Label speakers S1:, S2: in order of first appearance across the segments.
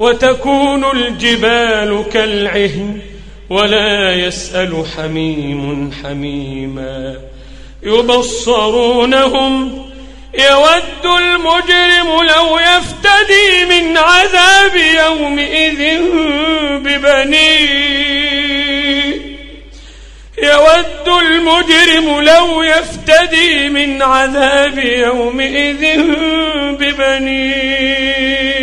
S1: وتكون الجبال كالعهن ولا يسأل حميم حميما. يبصرونهم يود المجرم لو يفتدي من عذاب يومئذ ببنيه. يود المجرم لو يفتدي من عذاب يومئذ ببنيه.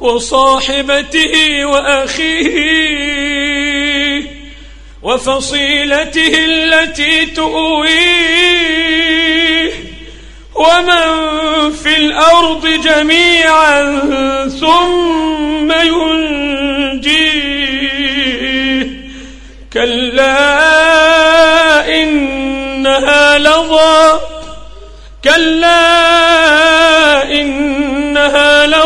S1: وصاحبته وأخيه وفصيلته التي تؤويه ومن في الأرض جميعا ثم ينجيه كلا إنها لظى كلا إنها لظى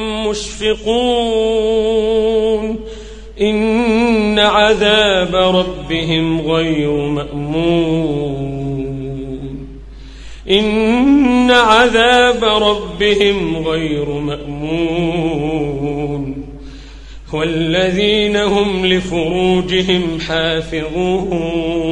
S1: مشفقون. إن عذاب ربهم غير مأمون. إن عذاب ربهم غير مأمون. والذين هم لفروجهم حافظون.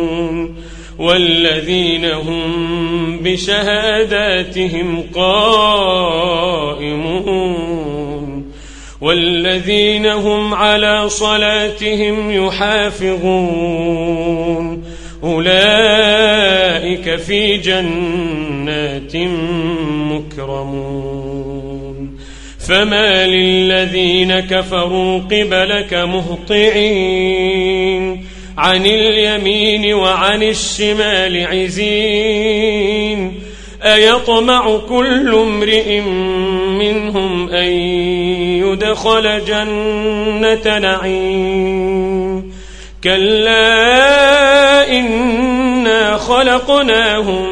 S1: والذين هم بشهاداتهم قائمون والذين هم على صلاتهم يحافظون أولئك في جنات مكرمون فما للذين كفروا قبلك مهطعين عن اليمين وعن الشمال عزين. أيطمع كل امرئ منهم أن يدخل جنة نعيم. كلا إنا خلقناهم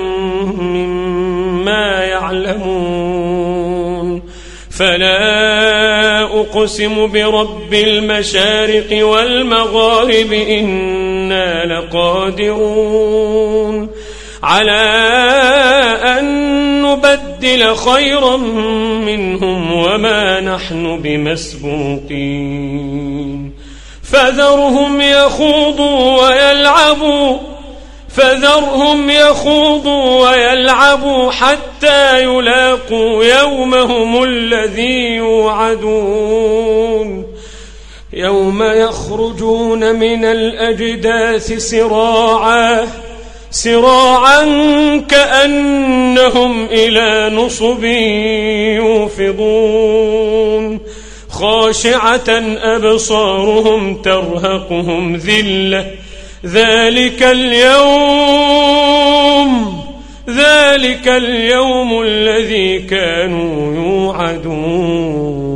S1: مما يعلمون. فلا أقسم برب المشارق والمغارب إنا لقادرون على أن نبدل خيرا منهم وما نحن بمسبوقين فذرهم يخوضوا ويلعبوا فذرهم يخوضوا ويلعبوا حتى يلاقوا يومهم الذي يوعدون. يوم يخرجون من الأجداث سراعا سراعا كأنهم إلى نصب يوفضون. خاشعة أبصارهم ترهقهم ذلة ذلك اليوم ذلك اليوم الذي كانوا يوعدون.